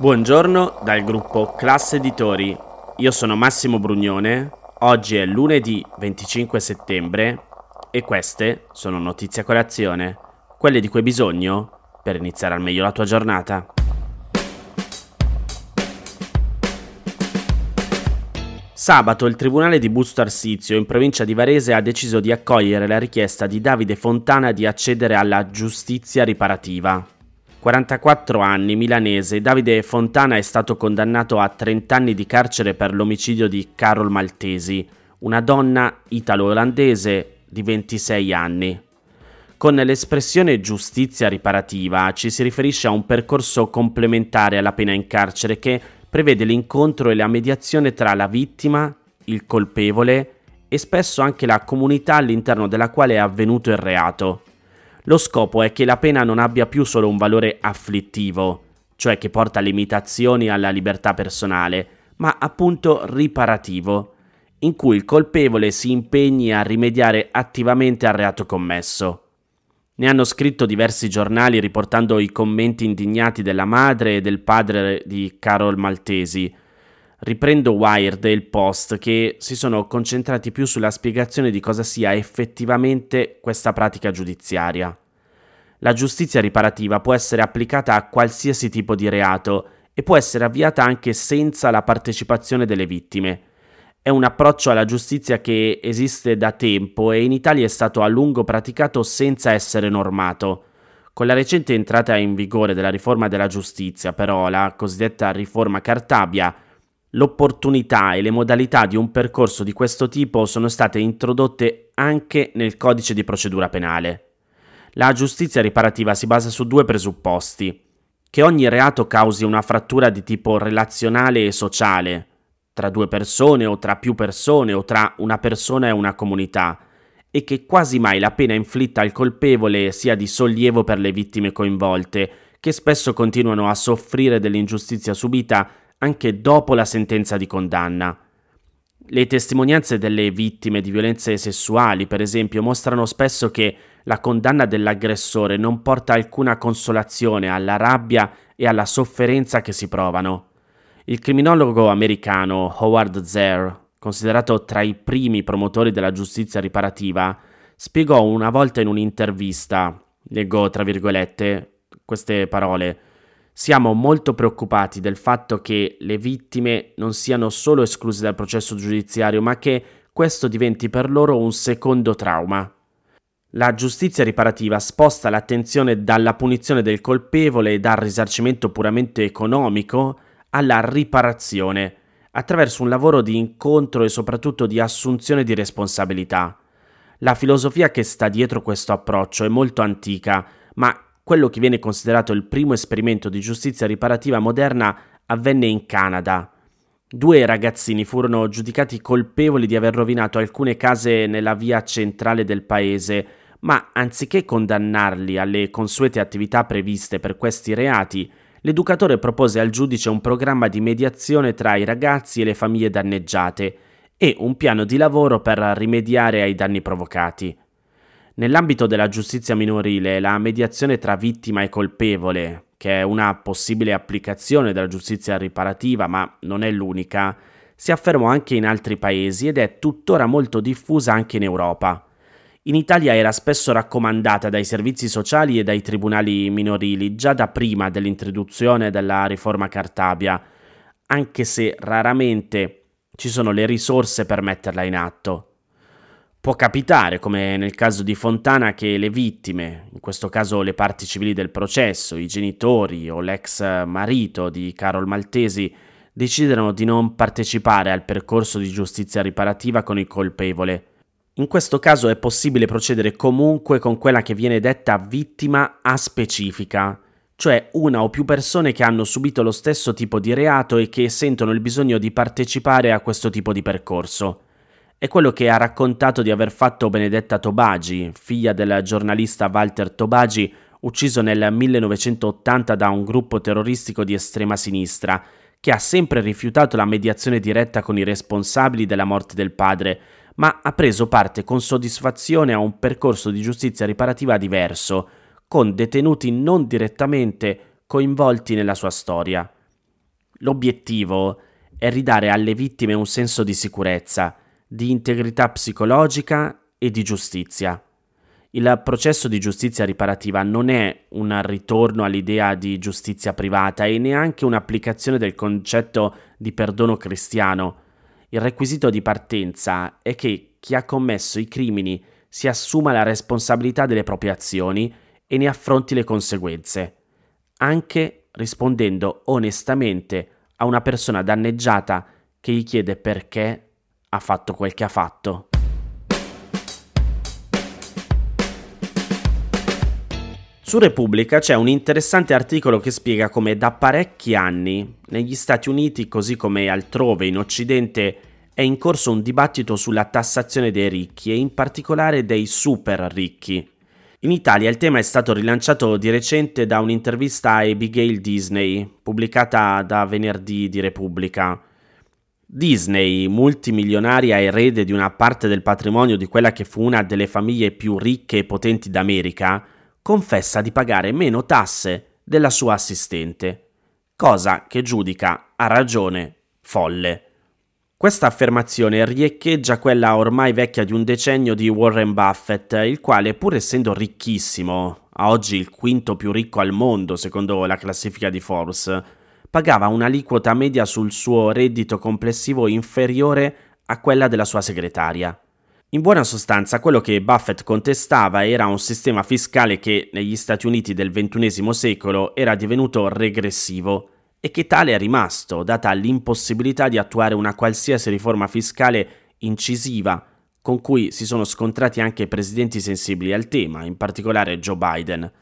Buongiorno dal gruppo Classe Editori. Io sono Massimo Brugnone. Oggi è lunedì 25 settembre e queste sono notizie a colazione, quelle di cui hai bisogno per iniziare al meglio la tua giornata. Sabato il Tribunale di Busto Arsizio in provincia di Varese ha deciso di accogliere la richiesta di Davide Fontana di accedere alla giustizia riparativa. 44 anni, milanese, Davide Fontana è stato condannato a 30 anni di carcere per l'omicidio di Carol Maltesi, una donna italo-olandese di 26 anni. Con l'espressione giustizia riparativa ci si riferisce a un percorso complementare alla pena in carcere che prevede l'incontro e la mediazione tra la vittima, il colpevole e spesso anche la comunità all'interno della quale è avvenuto il reato. Lo scopo è che la pena non abbia più solo un valore afflittivo, cioè che porta limitazioni alla libertà personale, ma appunto riparativo, in cui il colpevole si impegni a rimediare attivamente al reato commesso. Ne hanno scritto diversi giornali riportando i commenti indignati della madre e del padre di Carol Maltesi. Riprendo Wired e il Post che si sono concentrati più sulla spiegazione di cosa sia effettivamente questa pratica giudiziaria. La giustizia riparativa può essere applicata a qualsiasi tipo di reato e può essere avviata anche senza la partecipazione delle vittime. È un approccio alla giustizia che esiste da tempo e in Italia è stato a lungo praticato senza essere normato. Con la recente entrata in vigore della riforma della giustizia, però, la cosiddetta riforma Cartabia, l'opportunità e le modalità di un percorso di questo tipo sono state introdotte anche nel codice di procedura penale. La giustizia riparativa si basa su due presupposti. Che ogni reato causi una frattura di tipo relazionale e sociale, tra due persone o tra più persone o tra una persona e una comunità, e che quasi mai la pena inflitta al colpevole sia di sollievo per le vittime coinvolte, che spesso continuano a soffrire dell'ingiustizia subita anche dopo la sentenza di condanna. Le testimonianze delle vittime di violenze sessuali, per esempio, mostrano spesso che la condanna dell'aggressore non porta alcuna consolazione alla rabbia e alla sofferenza che si provano. Il criminologo americano Howard Zer, considerato tra i primi promotori della giustizia riparativa, spiegò una volta in un'intervista, leggo tra virgolette queste parole, siamo molto preoccupati del fatto che le vittime non siano solo escluse dal processo giudiziario, ma che questo diventi per loro un secondo trauma. La giustizia riparativa sposta l'attenzione dalla punizione del colpevole e dal risarcimento puramente economico alla riparazione, attraverso un lavoro di incontro e soprattutto di assunzione di responsabilità. La filosofia che sta dietro questo approccio è molto antica, ma quello che viene considerato il primo esperimento di giustizia riparativa moderna avvenne in Canada. Due ragazzini furono giudicati colpevoli di aver rovinato alcune case nella via centrale del paese, ma anziché condannarli alle consuete attività previste per questi reati, l'educatore propose al giudice un programma di mediazione tra i ragazzi e le famiglie danneggiate e un piano di lavoro per rimediare ai danni provocati. Nell'ambito della giustizia minorile, la mediazione tra vittima e colpevole, che è una possibile applicazione della giustizia riparativa, ma non è l'unica, si affermò anche in altri paesi ed è tuttora molto diffusa anche in Europa. In Italia era spesso raccomandata dai servizi sociali e dai tribunali minorili già da prima dell'introduzione della riforma Cartabia, anche se raramente ci sono le risorse per metterla in atto. Può capitare, come nel caso di Fontana, che le vittime, in questo caso le parti civili del processo, i genitori o l'ex marito di Carol Maltesi, decidano di non partecipare al percorso di giustizia riparativa con il colpevole In questo caso è possibile procedere comunque con quella che viene detta vittima a specifica, cioè una o più persone che hanno subito lo stesso tipo di reato e che sentono il bisogno di partecipare a questo tipo di percorso. È quello che ha raccontato di aver fatto Benedetta Tobagi, figlia del giornalista Walter Tobagi, ucciso nel 1980 da un gruppo terroristico di estrema sinistra, che ha sempre rifiutato la mediazione diretta con i responsabili della morte del padre, ma ha preso parte con soddisfazione a un percorso di giustizia riparativa diverso, con detenuti non direttamente coinvolti nella sua storia. L'obiettivo è ridare alle vittime un senso di sicurezza, di integrità psicologica e di giustizia. Il processo di giustizia riparativa non è un ritorno all'idea di giustizia privata e neanche un'applicazione del concetto di perdono cristiano. Il requisito di partenza è che chi ha commesso i crimini si assuma la responsabilità delle proprie azioni e ne affronti le conseguenze, anche rispondendo onestamente a una persona danneggiata che gli chiede perché ha fatto quel che ha fatto. Su Repubblica c'è un interessante articolo che spiega come da parecchi anni negli Stati Uniti, così come altrove in Occidente, è in corso un dibattito sulla tassazione dei ricchi e in particolare dei super ricchi. In Italia il tema è stato rilanciato di recente da un'intervista a Abigail Disney, pubblicata da venerdì di Repubblica. Disney, multimilionaria erede di una parte del patrimonio di quella che fu una delle famiglie più ricche e potenti d'America, confessa di pagare meno tasse della sua assistente, cosa che giudica a ragione folle. Questa affermazione riecheggia quella ormai vecchia di un decennio di Warren Buffett, il quale, pur essendo ricchissimo, a oggi il quinto più ricco al mondo secondo la classifica di Forbes, pagava un'aliquota media sul suo reddito complessivo inferiore a quella della sua segretaria. In buona sostanza, quello che Buffett contestava era un sistema fiscale che negli Stati Uniti del XXI secolo era divenuto regressivo e che tale è rimasto, data l'impossibilità di attuare una qualsiasi riforma fiscale incisiva con cui si sono scontrati anche presidenti sensibili al tema, in particolare Joe Biden.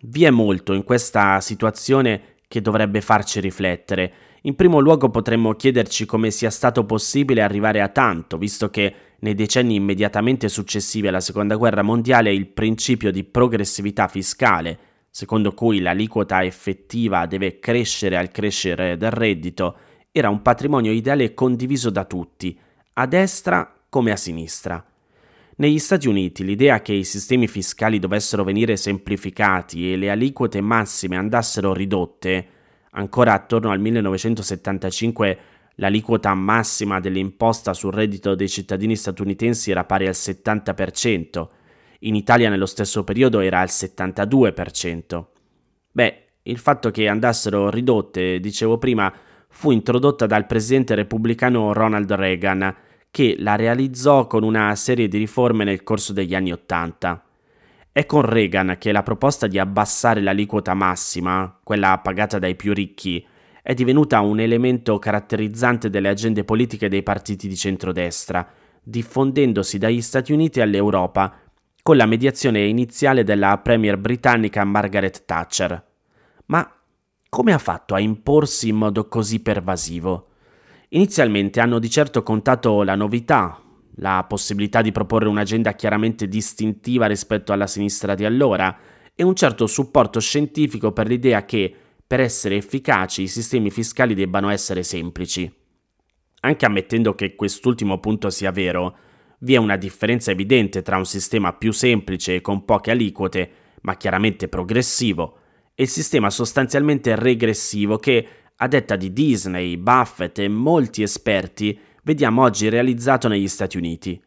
Vi è molto in questa situazione che dovrebbe farci riflettere. In primo luogo potremmo chiederci come sia stato possibile arrivare a tanto, visto che nei decenni immediatamente successivi alla Seconda Guerra Mondiale il principio di progressività fiscale secondo cui l'aliquota effettiva deve crescere al crescere del reddito, era un patrimonio ideale condiviso da tutti, a destra come a sinistra. Negli Stati Uniti l'idea che i sistemi fiscali dovessero venire semplificati e le aliquote massime andassero ridotte, ancora attorno al 1975 l'aliquota massima dell'imposta sul reddito dei cittadini statunitensi era pari al 70%, in Italia nello stesso periodo era al 72%. Beh, il fatto che andassero ridotte, dicevo prima, fu introdotta dal presidente repubblicano Ronald Reagan, che la realizzò con una serie di riforme nel corso degli anni Ottanta. È con Reagan che la proposta di abbassare l'aliquota massima, quella pagata dai più ricchi, è divenuta un elemento caratterizzante delle agende politiche dei partiti di centrodestra, diffondendosi dagli Stati Uniti all'Europa con la mediazione iniziale della premier britannica Margaret Thatcher. Ma come ha fatto a imporsi in modo così pervasivo? Inizialmente hanno di certo contato la novità, la possibilità di proporre un'agenda chiaramente distintiva rispetto alla sinistra di allora e un certo supporto scientifico per l'idea che, per essere efficaci, i sistemi fiscali debbano essere semplici. Anche ammettendo che quest'ultimo punto sia vero, vi è una differenza evidente tra un sistema più semplice e con poche aliquote, ma chiaramente progressivo, e il sistema sostanzialmente regressivo che, a detta di Disney, Buffett e molti esperti, vediamo oggi realizzato negli Stati Uniti.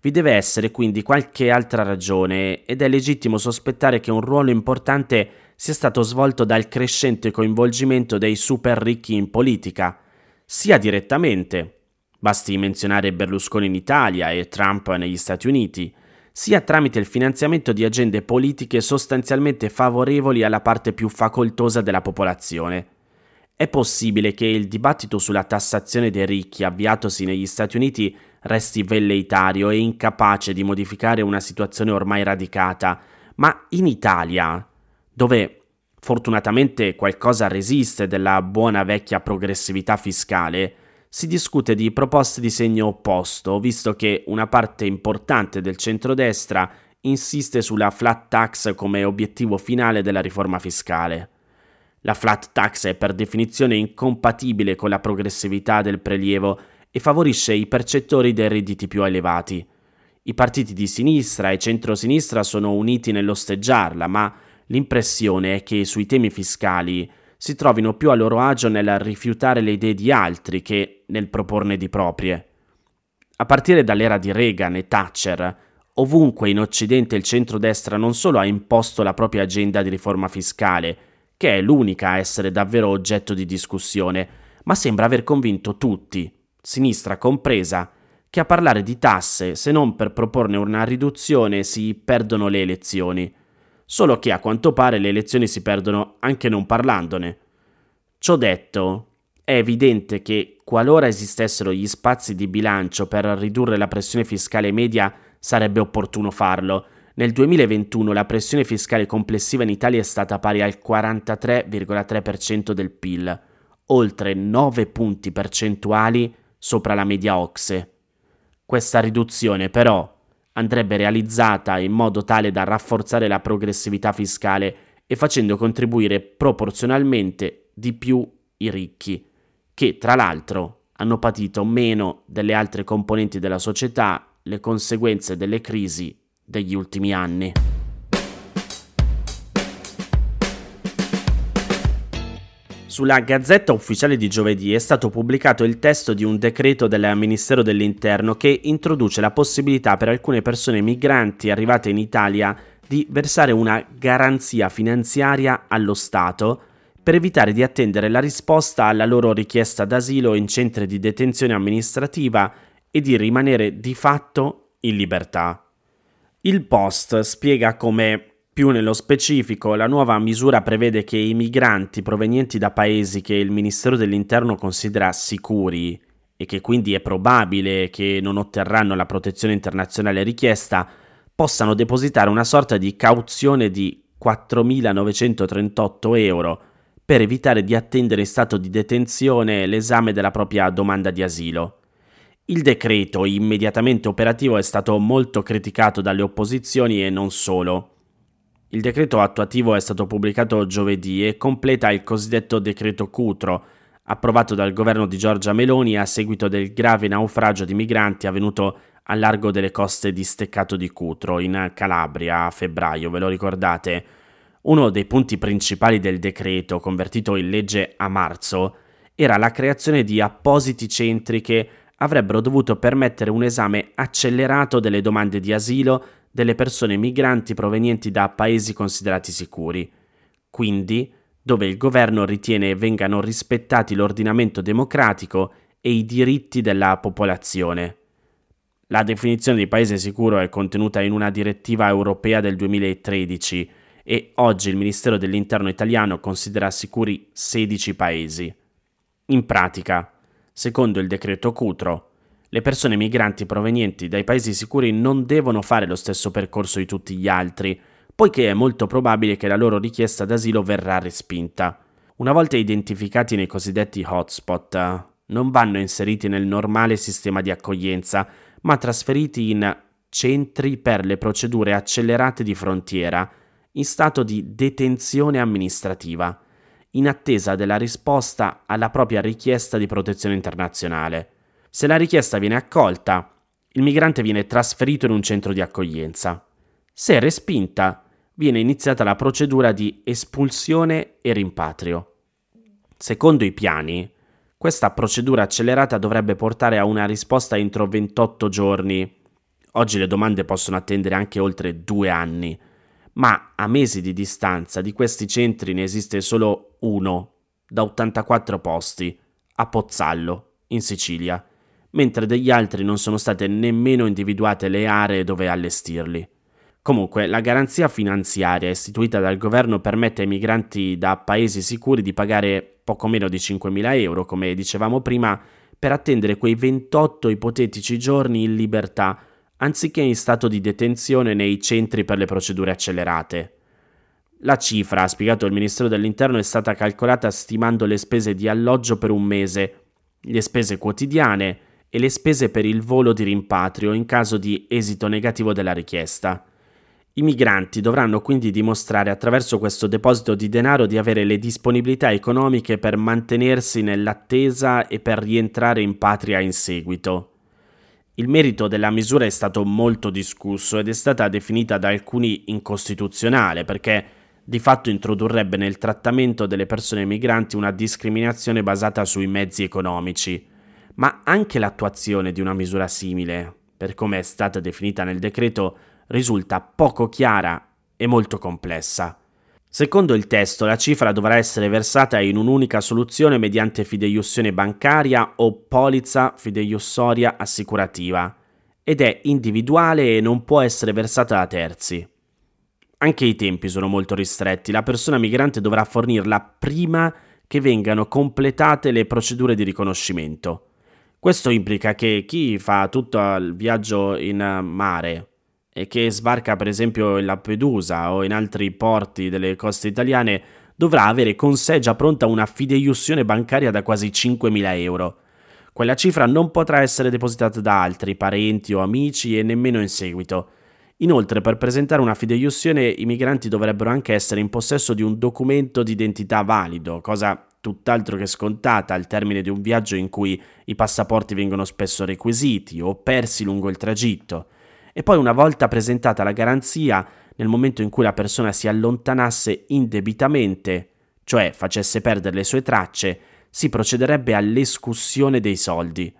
Vi deve essere quindi qualche altra ragione ed è legittimo sospettare che un ruolo importante sia stato svolto dal crescente coinvolgimento dei super ricchi in politica, sia direttamente, Basti menzionare Berlusconi in Italia e Trump negli Stati Uniti, sia tramite il finanziamento di agende politiche sostanzialmente favorevoli alla parte più facoltosa della popolazione. È possibile che il dibattito sulla tassazione dei ricchi avviatosi negli Stati Uniti resti velleitario e incapace di modificare una situazione ormai radicata, ma in Italia, dove fortunatamente qualcosa resiste della buona vecchia progressività fiscale, si discute di proposte di segno opposto, visto che una parte importante del centrodestra insiste sulla flat tax come obiettivo finale della riforma fiscale. La flat tax è per definizione incompatibile con la progressività del prelievo e favorisce i percettori dei redditi più elevati. I partiti di sinistra e centrosinistra sono uniti nell'osteggiarla, ma l'impressione è che sui temi fiscali si trovino più a loro agio nel rifiutare le idee di altri che nel proporne di proprie. A partire dall'era di Reagan e Thatcher, ovunque in Occidente il centrodestra non solo ha imposto la propria agenda di riforma fiscale, che è l'unica a essere davvero oggetto di discussione, ma sembra aver convinto tutti, sinistra compresa, che a parlare di tasse, se non per proporne una riduzione, si perdono le elezioni solo che a quanto pare le elezioni si perdono anche non parlandone. Ciò detto, è evidente che qualora esistessero gli spazi di bilancio per ridurre la pressione fiscale media, sarebbe opportuno farlo. Nel 2021 la pressione fiscale complessiva in Italia è stata pari al 43,3% del PIL, oltre 9 punti percentuali sopra la media OXE. Questa riduzione però andrebbe realizzata in modo tale da rafforzare la progressività fiscale e facendo contribuire proporzionalmente di più i ricchi, che tra l'altro hanno patito meno delle altre componenti della società le conseguenze delle crisi degli ultimi anni. Sulla Gazzetta Ufficiale di giovedì è stato pubblicato il testo di un decreto del Ministero dell'Interno che introduce la possibilità per alcune persone migranti arrivate in Italia di versare una garanzia finanziaria allo Stato per evitare di attendere la risposta alla loro richiesta d'asilo in centri di detenzione amministrativa e di rimanere di fatto in libertà. Il post spiega come più nello specifico, la nuova misura prevede che i migranti provenienti da paesi che il Ministero dell'Interno considera sicuri e che quindi è probabile che non otterranno la protezione internazionale richiesta, possano depositare una sorta di cauzione di 4.938 euro per evitare di attendere in stato di detenzione l'esame della propria domanda di asilo. Il decreto, immediatamente operativo, è stato molto criticato dalle opposizioni e non solo. Il decreto attuativo è stato pubblicato giovedì e completa il cosiddetto decreto Cutro, approvato dal governo di Giorgia Meloni a seguito del grave naufragio di migranti avvenuto a largo delle coste di Steccato di Cutro, in Calabria, a febbraio, ve lo ricordate? Uno dei punti principali del decreto, convertito in legge a marzo, era la creazione di appositi centri che avrebbero dovuto permettere un esame accelerato delle domande di asilo delle persone migranti provenienti da paesi considerati sicuri, quindi dove il governo ritiene vengano rispettati l'ordinamento democratico e i diritti della popolazione. La definizione di paese sicuro è contenuta in una direttiva europea del 2013 e oggi il Ministero dell'Interno italiano considera sicuri 16 paesi. In pratica, secondo il decreto Cutro, le persone migranti provenienti dai paesi sicuri non devono fare lo stesso percorso di tutti gli altri, poiché è molto probabile che la loro richiesta d'asilo verrà respinta. Una volta identificati nei cosiddetti hotspot, non vanno inseriti nel normale sistema di accoglienza, ma trasferiti in centri per le procedure accelerate di frontiera, in stato di detenzione amministrativa, in attesa della risposta alla propria richiesta di protezione internazionale. Se la richiesta viene accolta, il migrante viene trasferito in un centro di accoglienza. Se respinta, viene iniziata la procedura di espulsione e rimpatrio. Secondo i piani, questa procedura accelerata dovrebbe portare a una risposta entro 28 giorni. Oggi le domande possono attendere anche oltre due anni, ma a mesi di distanza di questi centri ne esiste solo uno, da 84 posti, a Pozzallo, in Sicilia mentre degli altri non sono state nemmeno individuate le aree dove allestirli. Comunque, la garanzia finanziaria istituita dal governo permette ai migranti da paesi sicuri di pagare poco meno di 5.000 euro, come dicevamo prima, per attendere quei 28 ipotetici giorni in libertà, anziché in stato di detenzione nei centri per le procedure accelerate. La cifra, ha spiegato il Ministero dell'Interno, è stata calcolata stimando le spese di alloggio per un mese, le spese quotidiane e le spese per il volo di rimpatrio in caso di esito negativo della richiesta. I migranti dovranno quindi dimostrare attraverso questo deposito di denaro di avere le disponibilità economiche per mantenersi nell'attesa e per rientrare in patria in seguito. Il merito della misura è stato molto discusso ed è stata definita da alcuni incostituzionale perché di fatto introdurrebbe nel trattamento delle persone migranti una discriminazione basata sui mezzi economici. Ma anche l'attuazione di una misura simile, per come è stata definita nel decreto, risulta poco chiara e molto complessa. Secondo il testo, la cifra dovrà essere versata in un'unica soluzione mediante fideiussione bancaria o polizza fideiussoria assicurativa ed è individuale e non può essere versata da terzi. Anche i tempi sono molto ristretti, la persona migrante dovrà fornirla prima che vengano completate le procedure di riconoscimento. Questo implica che chi fa tutto il viaggio in mare e che sbarca per esempio in Lampedusa o in altri porti delle coste italiane dovrà avere con sé già pronta una fideiussione bancaria da quasi 5.000 euro. Quella cifra non potrà essere depositata da altri, parenti o amici e nemmeno in seguito. Inoltre, per presentare una fideiussione, i migranti dovrebbero anche essere in possesso di un documento d'identità valido, cosa tutt'altro che scontata al termine di un viaggio in cui i passaporti vengono spesso requisiti o persi lungo il tragitto e poi una volta presentata la garanzia, nel momento in cui la persona si allontanasse indebitamente, cioè facesse perdere le sue tracce, si procederebbe all'escussione dei soldi.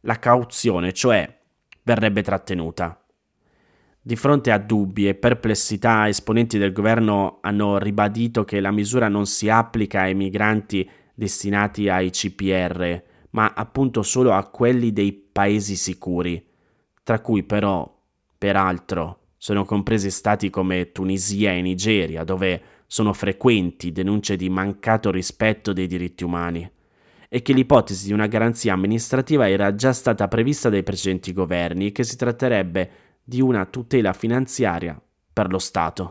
La cauzione, cioè, verrebbe trattenuta. Di fronte a dubbi e perplessità, esponenti del governo hanno ribadito che la misura non si applica ai migranti destinati ai CPR, ma appunto solo a quelli dei paesi sicuri, tra cui però Peraltro, sono compresi stati come Tunisia e Nigeria, dove sono frequenti denunce di mancato rispetto dei diritti umani, e che l'ipotesi di una garanzia amministrativa era già stata prevista dai precedenti governi e che si tratterebbe di una tutela finanziaria per lo Stato.